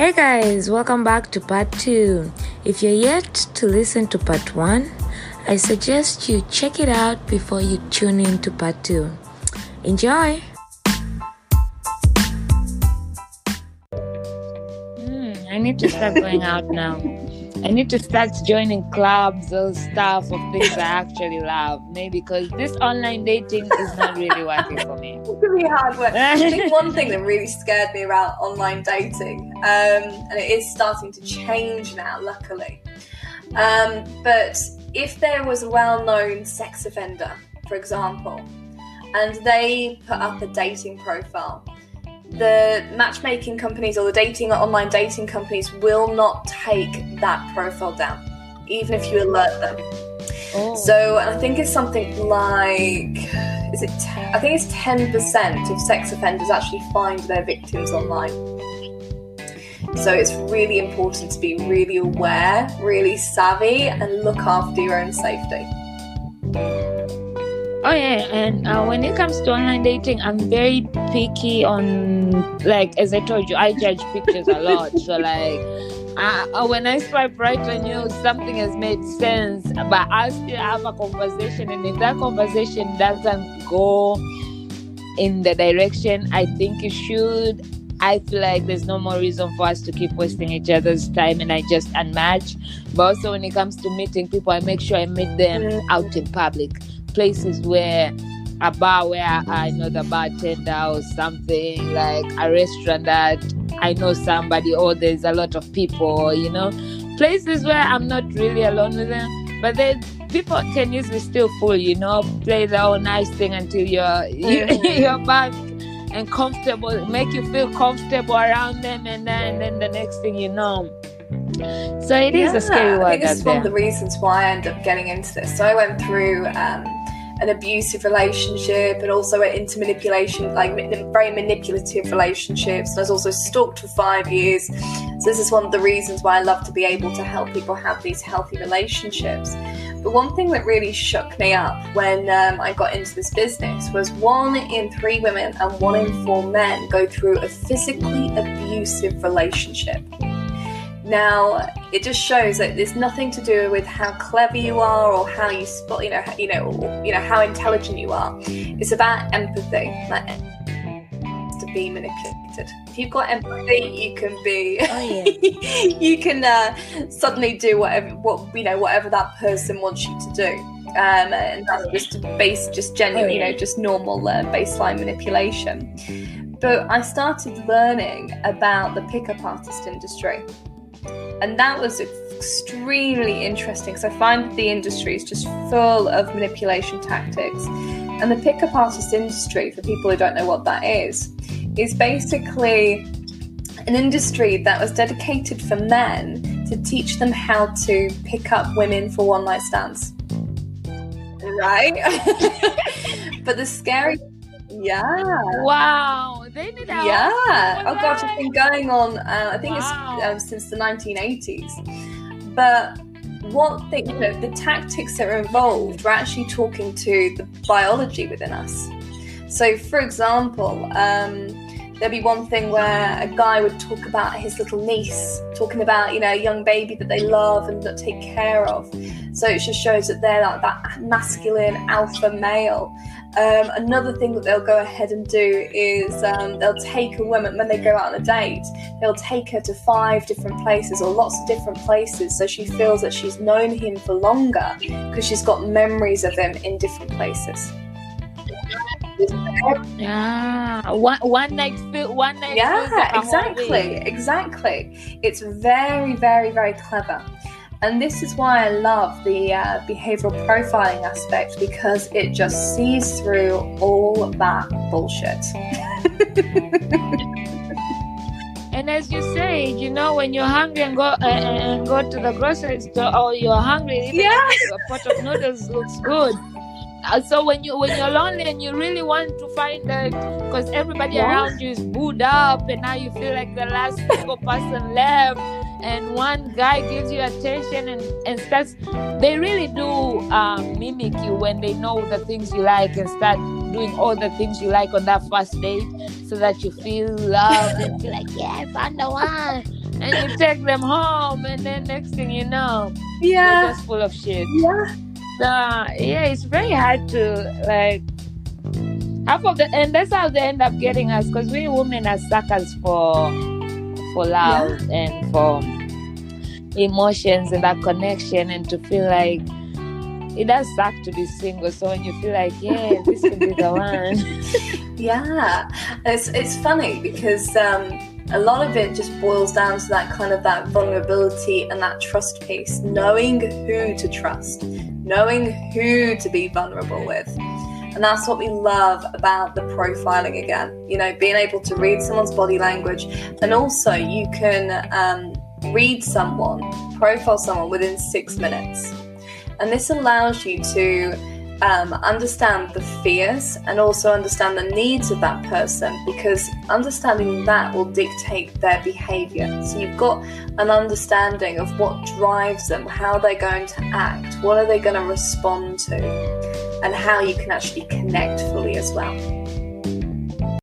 Hey guys, welcome back to part 2. If you're yet to listen to part 1, I suggest you check it out before you tune in to part 2. Enjoy! Mm, I need to start going out now. I need to start joining clubs or stuff of things I actually love. Maybe because this online dating is not really working for me. It's really hard work. I think one thing that really scared me about online dating, um, and it is starting to change now, luckily. Um, but if there was a well-known sex offender, for example, and they put up a dating profile the matchmaking companies or the dating online dating companies will not take that profile down, even if you alert them. Oh. So I think it's something like is it? I think it's ten percent of sex offenders actually find their victims online. So it's really important to be really aware, really savvy, and look after your own safety. Oh yeah, and uh, when it comes to online dating, I'm very picky on like as I told you, I judge pictures a lot. so like, uh, when I swipe right on you, something has made sense, but I still have a conversation, and if that conversation doesn't go in the direction I think it should, I feel like there's no more reason for us to keep wasting each other's time and I just unmatch. But also when it comes to meeting people, I make sure I meet them out in public places where a bar where I know the bartender or something, like a restaurant that I know somebody, or there's a lot of people, you know, places where I'm not really alone with them, but then people can usually still fool, you know, play the whole nice thing until you're you're back and comfortable, make you feel comfortable around them, and then, and then the next thing you know. So it is yeah, a scary word. I think this is one of the reasons why I ended up getting into this. So I went through um, an abusive relationship and also into manipulation, like very manipulative relationships. And I was also stalked for five years. So this is one of the reasons why I love to be able to help people have these healthy relationships. But one thing that really shook me up when um, I got into this business was one in three women and one in four men go through a physically abusive relationship. Now, it just shows that there's nothing to do with how clever you are or how you spot, you know, you know, you know how intelligent you are. It's about empathy. Like, to be manipulated. If you've got empathy, you can be, oh, yeah. you can uh, suddenly do whatever, what you know, whatever that person wants you to do. Um, and that's just base, just genuine, oh, yeah. you know, just normal uh, baseline manipulation. But I started learning about the pickup artist industry and that was extremely interesting because I find the industry is just full of manipulation tactics. And the pickup artist industry, for people who don't know what that is, is basically an industry that was dedicated for men to teach them how to pick up women for one night stands. Right? but the scary yeah. Wow. They did that. Yeah. Oh gosh, it's been going on. Uh, I think wow. it's um, since the 1980s. But what the, you know, the tactics that are involved, we're actually talking to the biology within us. So, for example, um, there'd be one thing where a guy would talk about his little niece, talking about you know a young baby that they love and that take care of. So it just shows that they're like that masculine alpha male. Um, another thing that they'll go ahead and do is um, they'll take a woman when they go out on a date. They'll take her to five different places or lots of different places, so she feels that she's known him for longer because she's got memories of him in different places. Yeah, one one night feel, one night. Yeah, exactly, exactly. It's very, very, very clever. And this is why I love the uh, behavioral profiling aspect because it just sees through all that bullshit. and as you say, you know, when you're hungry and go uh, and go to the grocery store, or you're hungry, yeah, a pot of noodles looks good. Uh, so when you when you're lonely and you really want to find that because everybody around you is booed up and now you feel like the last single person left and one guy gives you attention and, and starts they really do um, mimic you when they know the things you like and start doing all the things you like on that first date so that you feel loved and feel like yeah i found the one. And you take them home, and then next thing you know, yeah, they're just full of shit. yeah, So yeah, it's very hard to like half of the, and that's how they end up getting us because we women are suckers for for love and for emotions and that connection and to feel like it does suck to be single. So when you feel like, yeah, this could be the one. yeah. It's it's funny because um, a lot of it just boils down to that kind of that vulnerability and that trust piece, knowing who to trust, knowing who to be vulnerable with. And that's what we love about the profiling again. You know, being able to read someone's body language, and also you can um, read someone, profile someone within six minutes. And this allows you to um, understand the fears and also understand the needs of that person because understanding that will dictate their behavior. So you've got an understanding of what drives them, how they're going to act, what are they going to respond to, and how you can actually connect fully as well.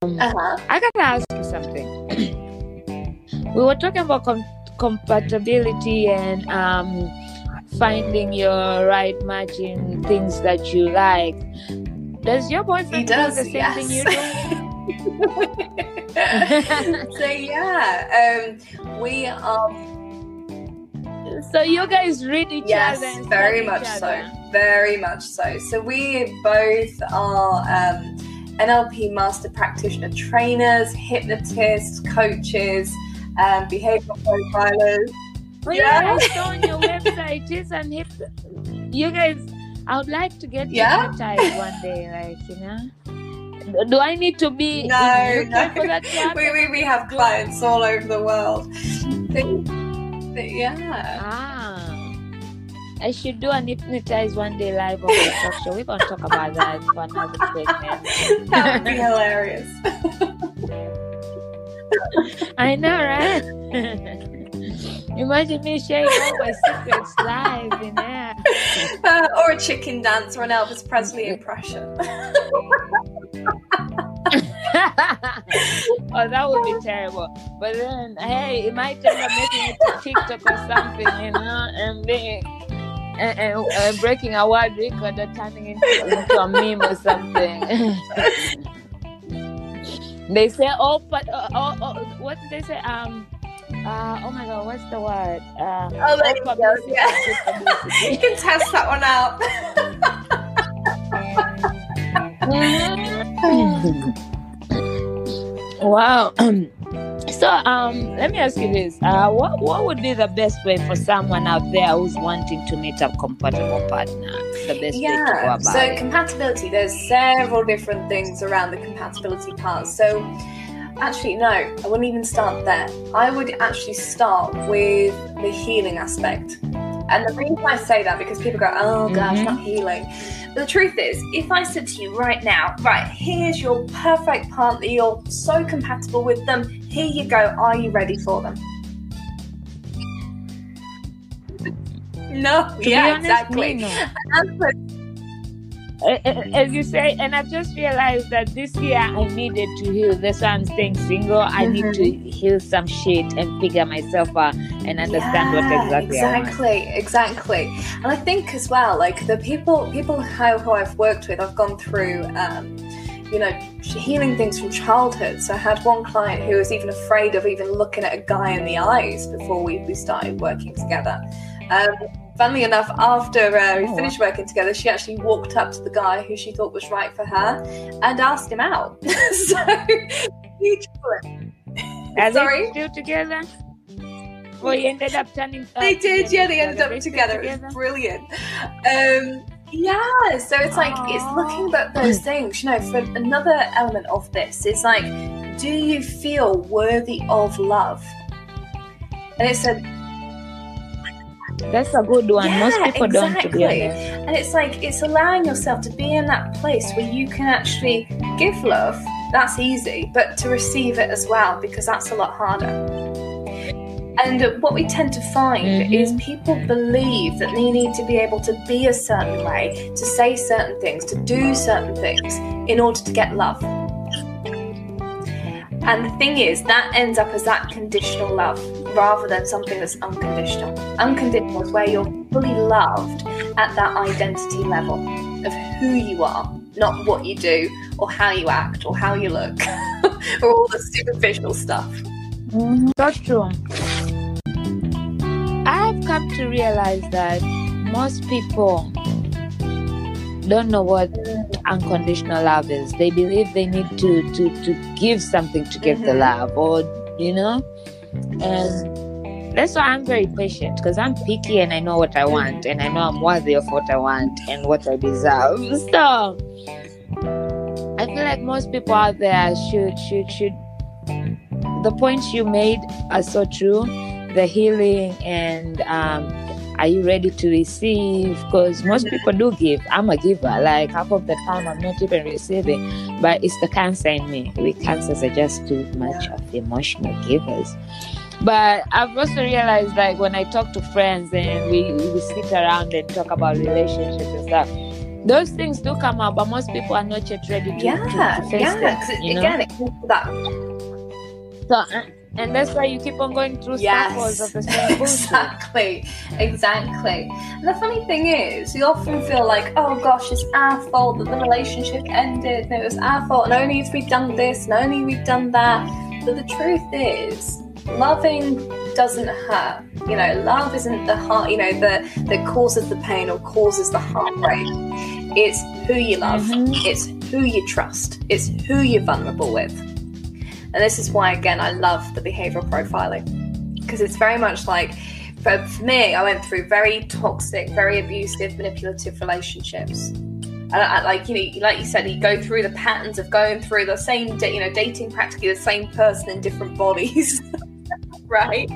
Uh-huh. I gotta ask you something. we were talking about com- compatibility and um, finding your right match in things that you like. Does your boyfriend does, do the same yes. thing you do? so yeah, um, we are so you guys read each yes, other. and very much so, very much so. So we both are um, NLP master practitioner trainers, hypnotists, coaches, um, behavioral profilers. Oh, yeah, Yeah. On your website. It's an hip. You guys, I would like to get Yeah? hypnotized one day. Like you know, do I need to be No, no. We, we, we have clients all over the world. But yeah. Ah, I should do an hypnotize one day live on the talk show. We're gonna talk about that for another segment. that would be hilarious. I know, right? Imagine me sharing all my secrets live in air. Uh, or a chicken dance or an Elvis Presley impression. Oh, that would be terrible. But then, hey, it might end up making it to TikTok or something, you know, and being and, and, and breaking a world record or turning into, into a meme or something. they say, oh, but uh, oh, oh, what did they say? Um, uh, oh my God, what's the word? Uh, Oh, there you go, yeah. is good publicity. you can test that one out. wow. so um let me ask you this. Uh what what would be the best way for someone out there who's wanting to meet a compatible partner? The best way to go Yeah, about so it. compatibility, there's several different things around the compatibility part. So, actually, no, I wouldn't even start there. I would actually start with the healing aspect. And the reason I say that because people go, oh gosh, Mhm. not healing. The truth is, if I said to you right now, right, here's your perfect partner, you're so compatible with them, here you go, are you ready for them? No, To yeah, honest, exactly. As you say, and I've just realized that this year I needed to heal. That's why I'm staying single. I need to heal some shit and figure myself out and understand what Yeah, exactly, I want. exactly exactly and i think as well like the people people who, who i've worked with i've gone through um you know healing things from childhood so i had one client who was even afraid of even looking at a guy in the eyes before we, we started working together um Funnily enough, after uh, we Oh, finished working together, she actually walked up to the guy who she thought was right for her and asked him out. so, flip. Are Sorry? they still together? Well, you ended up turning. uh, They did, yeah. They ended up together. It was brilliant. Um, yeah, so it's like it's looking at those things. You know, for another element of this is like, do you feel worthy of love? And it's a That's a good one. Most Yeah, people don't, to exactly. and it's like it's allowing yourself to be in that place where you can actually give love. That's easy, but to receive it as well because that's a lot harder. And what we tend to find Mhm. is people believe that they need to be able to be a certain way, to say certain things, to do certain things in order to get love. And the thing is, that ends up as that conditional love rather than something that's unconditional. Unconditional is where you're fully loved at that identity level of who you are, not what you do or how you act or how you look or all the superficial stuff. Mm-hmm. That's true. I've come to realize that most people don't know what unconditional love is. They believe they need to to, to give something to get mm-hmm. the love, or you know, and that's why I'm very patient because I'm picky and I know what I want and I know I'm worthy of what I want and what I deserve. So I feel like most people out there should should should the points you made are so true. The healing and um, are you ready to receive? Because most people do give. I'm a giver. Like half of the time, I'm not even receiving, but it's the cancer in me. We cancers are just too much of the emotional givers. But I've also realized, like when I talk to friends and we, we sit around and talk about relationships and stuff, those things do come up, but most people are not yet ready to, yeah, to, to face yeah, them. You know? Again, it comes to that. So, uh, and that's why you keep on going through yes. cycles of the same exactly. Exactly. And the funny thing is you often feel like oh gosh it's our fault that the relationship ended. And it was our fault and only if we'd done this and only we've done that. But the truth is loving doesn't hurt. You know love isn't the heart you know the that causes the pain or causes the heartbreak. It's who you love. Mm-hmm. it's who you trust. It's who you're vulnerable with and this is why, again, I love the behavioral profiling because it's very much like, for, for me, I went through very toxic, very abusive, manipulative relationships. And I, like you know, like you said, you go through the patterns of going through the same, you know, dating practically the same person in different bodies, right?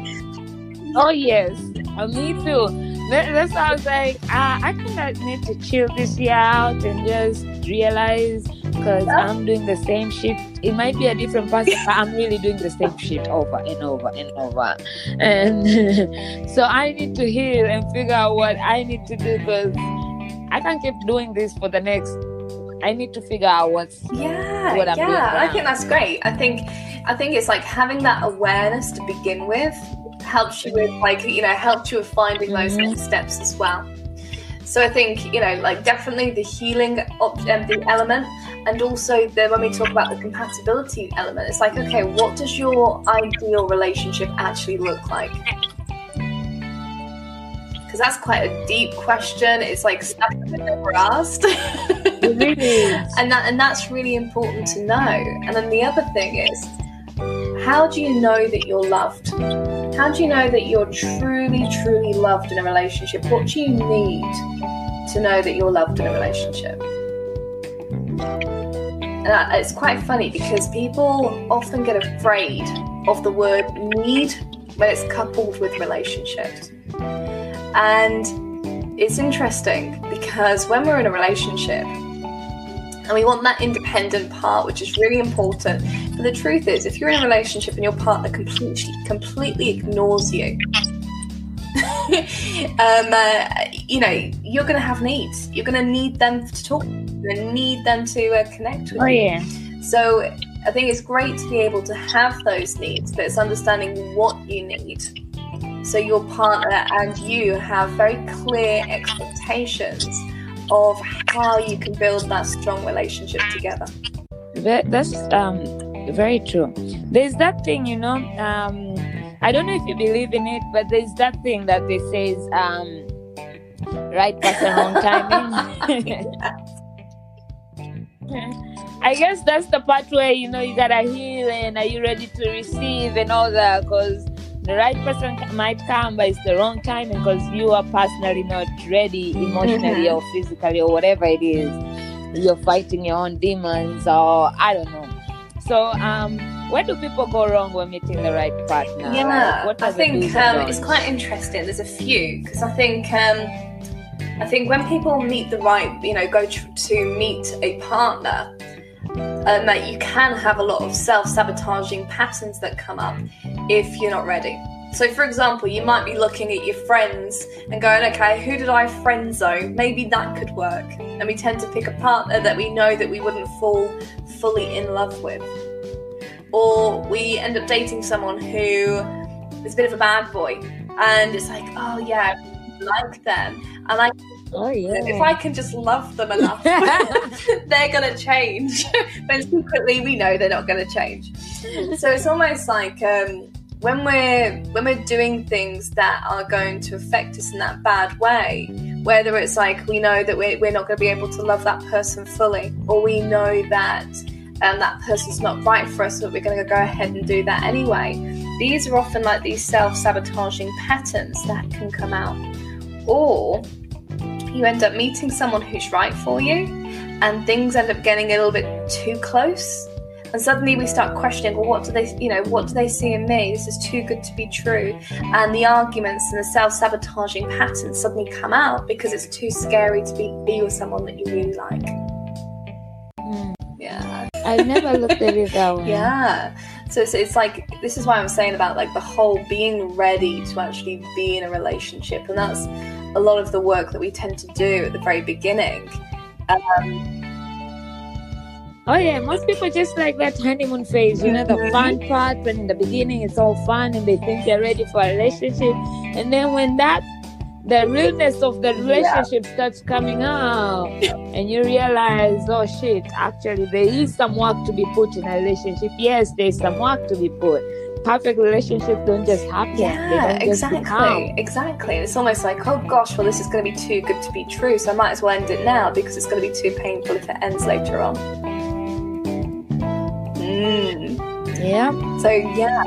Oh yes, me too. That's why I was like, uh, I kind of need to chill this year out and just realize because I'm doing the same shift. It might be a different person, but I'm really doing the same shit over and over and over. And so I need to heal and figure out what I need to do because I can't keep doing this for the next. I need to figure out what's yeah what I'm yeah. I think that's great. I think I think it's like having that awareness to begin with helps you with like you know helps you with finding those mm-hmm. next steps as well. So I think you know, like definitely the healing op- um, the element, and also the when we talk about the compatibility element, it's like okay, what does your ideal relationship actually look like? Because that's quite a deep question. It's like stuff that never asked, and that and that's really important to know. And then the other thing is, how do you know that you're loved? How do you know that you're truly, truly loved in a relationship? What do you need to know that you're loved in a relationship? And uh, it's quite funny because people often get afraid of the word need when it's coupled with relationships. And it's interesting because when we're in a relationship, and we want that independent part, which is really important. But the truth is, if you're in a relationship and your partner completely completely ignores you, um, uh, you know, you're going to have needs. You're going to need them to talk. You're going to need them to uh, connect with oh, you. yeah. So I think it's great to be able to have those needs, but it's understanding what you need. So your partner and you have very clear expectations of how you can build that strong relationship together. That's um, very true. There's that thing, you know. Um, I don't know if you believe in it, but there's that thing that they says um, right person, wrong timing. I guess that's the part where you know you gotta heal and are you ready to receive and all that because the right person might come, but it's the wrong time because you are personally not ready emotionally mm-hmm. or physically or whatever it is. You're fighting your own demons, or I don't know. So, um, where do people go wrong when meeting the right partner? Yeah, like, I think um, it's quite interesting. There's a few because I think um, I think when people meet the right, you know, go to, to meet a partner, um, that you can have a lot of self sabotaging patterns that come up if you're not ready. So, for example, you might be looking at your friends and going, okay, who did I friend zone? Maybe that could work. And we tend to pick a partner that we know that we wouldn't fall fully in love with. Or we end up dating someone who is a bit of a bad boy, and it's like, oh yeah, I like them, and like Oh yeah. if I can just love them enough, they're gonna change. but secretly, we know they're not gonna change. So it's almost like um, when we're when we're doing things that are going to affect us in that bad way. Whether it's like we know that we're, we're not going to be able to love that person fully, or we know that um, that person's not right for us, but we're going to go ahead and do that anyway. These are often like these self sabotaging patterns that can come out. Or you end up meeting someone who's right for you, and things end up getting a little bit too close. And suddenly we start questioning, well, what do they, you know, what do they see in me? This is too good to be true. And the arguments and the self-sabotaging patterns suddenly come out because it's too scary to be, be with someone that you really like. Mm. Yeah. i've never looked at it that way. Yeah. So it's, it's like this is why I'm saying about like the whole being ready to actually be in a relationship, and that's a lot of the work that we tend to do at the very beginning. Um, Oh yeah, most people just like that honeymoon phase, you know, the fun part when in the beginning it's all fun and they think they're ready for a relationship. And then when that the realness of the relationship starts coming out and you realize, oh shit, actually there is some work to be put in a relationship. Yes, there's some work to be put. Perfect relationships don't just happen. Yeah, exactly, exactly. It's almost like, oh gosh, well this is going to be too good to be true, so I might as well end it now because it's going to be too painful if it ends later on. Mm. Yeah. So yeah,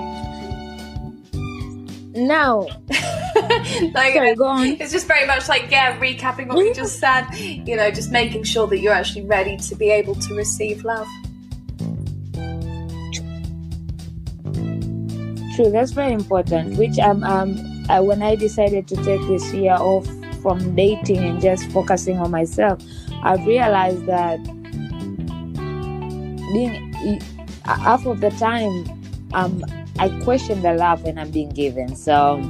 Now, like, sorry, go on. It's just very much like, yeah, recapping what we just said, you know, just making sure that you're actually ready to be able to receive love. True, that's very important. Which um um uh, when I decided to take this year off from dating and just focusing on myself, I've realized that being half of the time, um, I question the love when I'm being given. So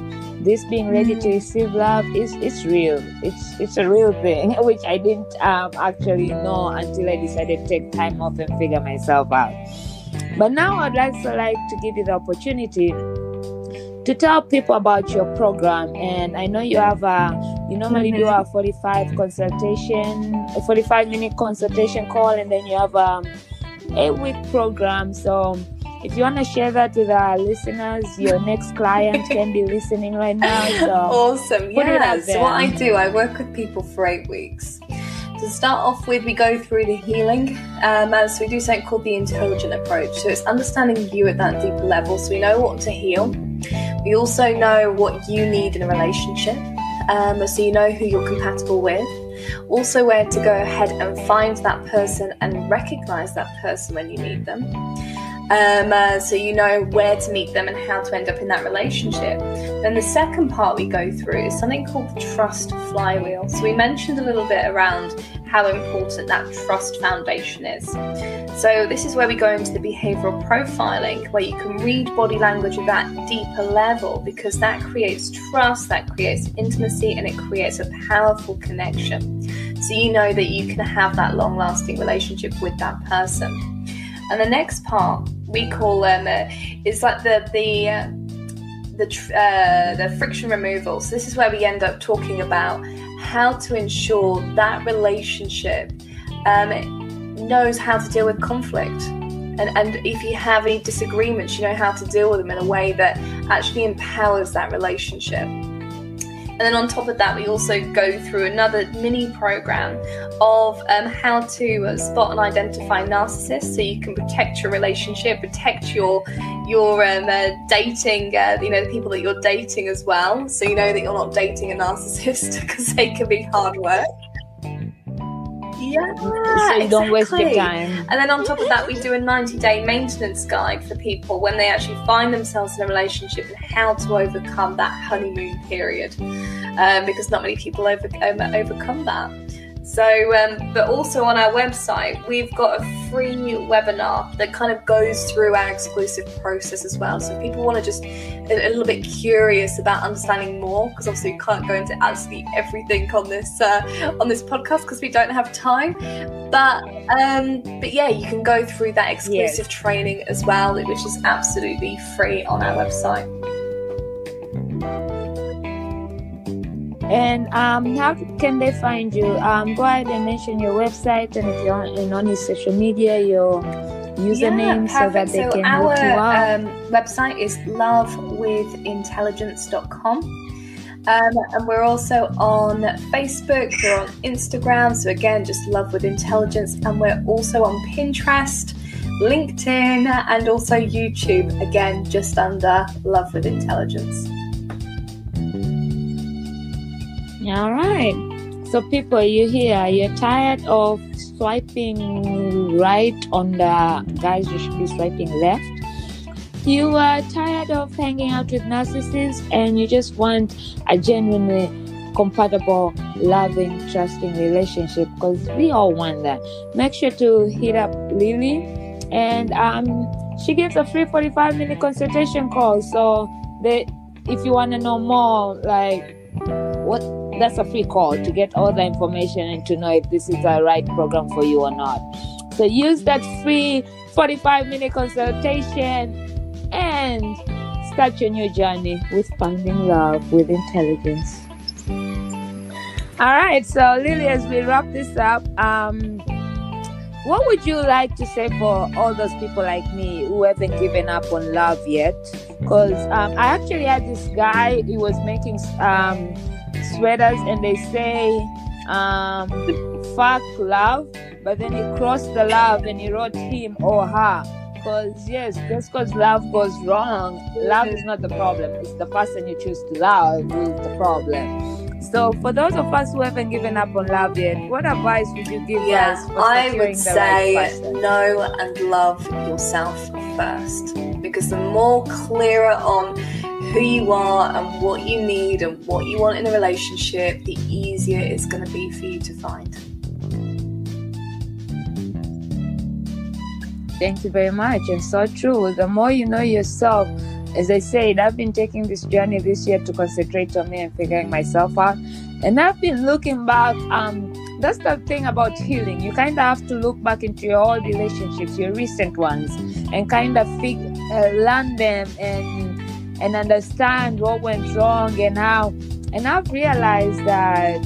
this being ready to receive love is it's real. It's it's a real thing, which I didn't um, actually know until I decided to take time off and figure myself out. But now I'd also like to give you the opportunity to tell people about your program. And I know you have a, you normally do a 45 consultation, a 45 minute consultation call, and then you have a eight week program. So if you want to share that with our listeners, your next client can be listening right now. So Awesome. Yeah. So what I do, I work with people for eight weeks. To start off with, we go through the healing. Um, so we do something called the intelligent approach. So it's understanding you at that deep level. So we know what to heal. We also know what you need in a relationship. Um, so you know who you're compatible with. Also, where to go ahead and find that person and recognize that person when you need them. Um, uh, so you know where to meet them and how to end up in that relationship. Then the second part we go through is something called the trust flywheel. So we mentioned a little bit around how important that trust foundation is. So this is where we go into the behavioral profiling, where you can read body language at that deeper level because that creates trust, that creates intimacy, and it creates a powerful connection. So you know that you can have that long-lasting relationship with that person. And the next part we call them uh, is like the the uh, the uh, the friction removal. So this is where we end up talking about how to ensure that relationship um, knows how to deal with conflict. And, and if you have any disagreements, you know how to deal with them in a way that actually empowers that relationship. And then on top of that, we also go through another mini program of um, how to uh, spot and identify narcissists, so you can protect your relationship, protect your your um, uh, dating, uh, you know, the people that you're dating as well. So you know that you're not dating a narcissist because they can be hard work. Yeah, so you don't waste your time. And then on top of that, we do a 90 day maintenance guide for people when they actually find themselves in a relationship and how to overcome that honeymoon period. Um, because not many people over, um, overcome that. So, um, but also on our website, we've got a free webinar that kind of goes through our exclusive process as well. So, if people want to just a, a little bit curious about understanding more, because obviously we can't go into absolutely everything on this uh, on this podcast because we don't have time. But um, but yeah, you can go through that exclusive training as well, which is absolutely free on our website. And um, how can they find you? Um, go ahead and mention your website and if you're on, on his social media, your username yeah, so that they so can our, look you up. Um, website is lovewithintelligence.com. Um, and we're also on Facebook, we're on Instagram, so again, just Love with Intelligence, and we're also on Pinterest, LinkedIn, and also YouTube, again, just under Love with Intelligence. All right. So, people, you here, you're tired of swiping right on the guys, you should be swiping left. You are tired of hanging out with narcissists and you just want a genuinely compatible, loving, trusting relationship because we all want that. Make sure to hit up Lily and um, she gives a free 45 minute consultation call. So, they, if you want to know more, like what that's a free call to get all the information and to know if this is the right program for you or not. So use that free 45 minute consultation and start your new journey with finding love with intelligence. All right, so Lily, as we wrap this up, um, what would you like to say for all those people like me who haven't given up on love yet? Because um, I actually had this guy, he was making um, sweaters and they say um, fuck love, but then he crossed the love and he wrote him or her. Because, yes, just because love goes wrong, love is not the problem. It's the person you choose to love who is the problem. So, for those of us who haven't given up on love yet, what advice would you give Yeah, us for I would say right know and love yourself first because the more clearer on who you are and what you need and what you want in a relationship, the easier it's going to be for you to find. Thank you very much. And so true. The more you know yourself, as I said, I've been taking this journey this year to concentrate on me and figuring myself out. And I've been looking back. Um, that's the thing about healing. You kind of have to look back into your old relationships, your recent ones, and kind of fig- uh, learn them and and understand what went wrong and how. And I've realized that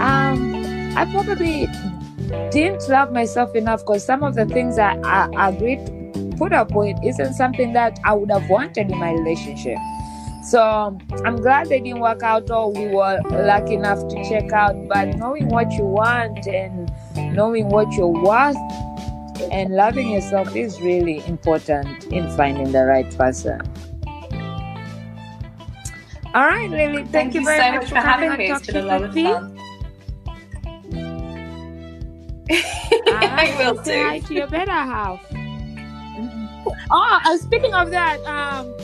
um, I probably didn't love myself enough because some of the things I, I, I agreed put up with isn't something that I would have wanted in my relationship. So I'm glad they didn't work out or we were lucky enough to check out. But knowing what you want and knowing what you're worth and loving yourself is really important in finding the right person. All right, Lily. Thank, you very so much for, having me. It's been a lot of fun. I will hi do. to your better half. Oh, uh, speaking of that, um,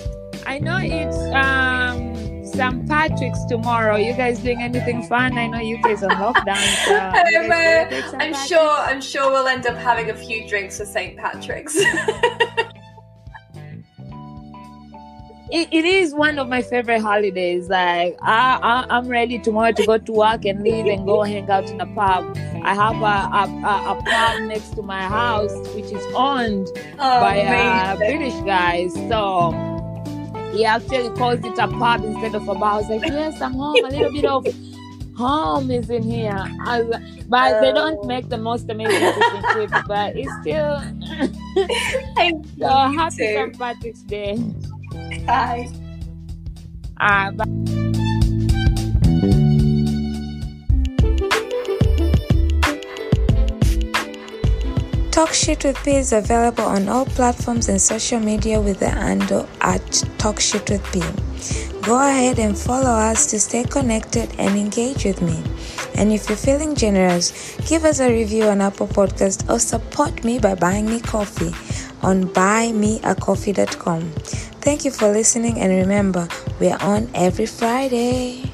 I know it's um St. Patrick's tomorrow. You guys doing anything fun? I know UK's on lockdown. So you Um, guys uh. I'm sure. I'm sure we'll end up having a few drinks for St. Patrick's. It, it is one of my favorite holidays. Like I, I, I'm ready tomorrow to go to work and leave and go hang out in a pub. I have a, a, a, a pub next to my house, which is owned oh, by a amazing. British guy. So he actually calls it a pub instead of a bar. I was like, yes, I'm home. A little bit of home is in here. I was like- but they don't Oh. make the most amazing chips, but it's still so happy. St. Patrick's Day. Bye. Uh, but Talk Shit with P is available on all platforms and social media with the handle at Talk Shit with P. Go ahead and follow us to stay connected and engage with me. And if you're feeling generous, give us a review on Apple Podcast or support me by buying me coffee on buymeacoffee.com. Thank you for listening and remember, we're on every Friday.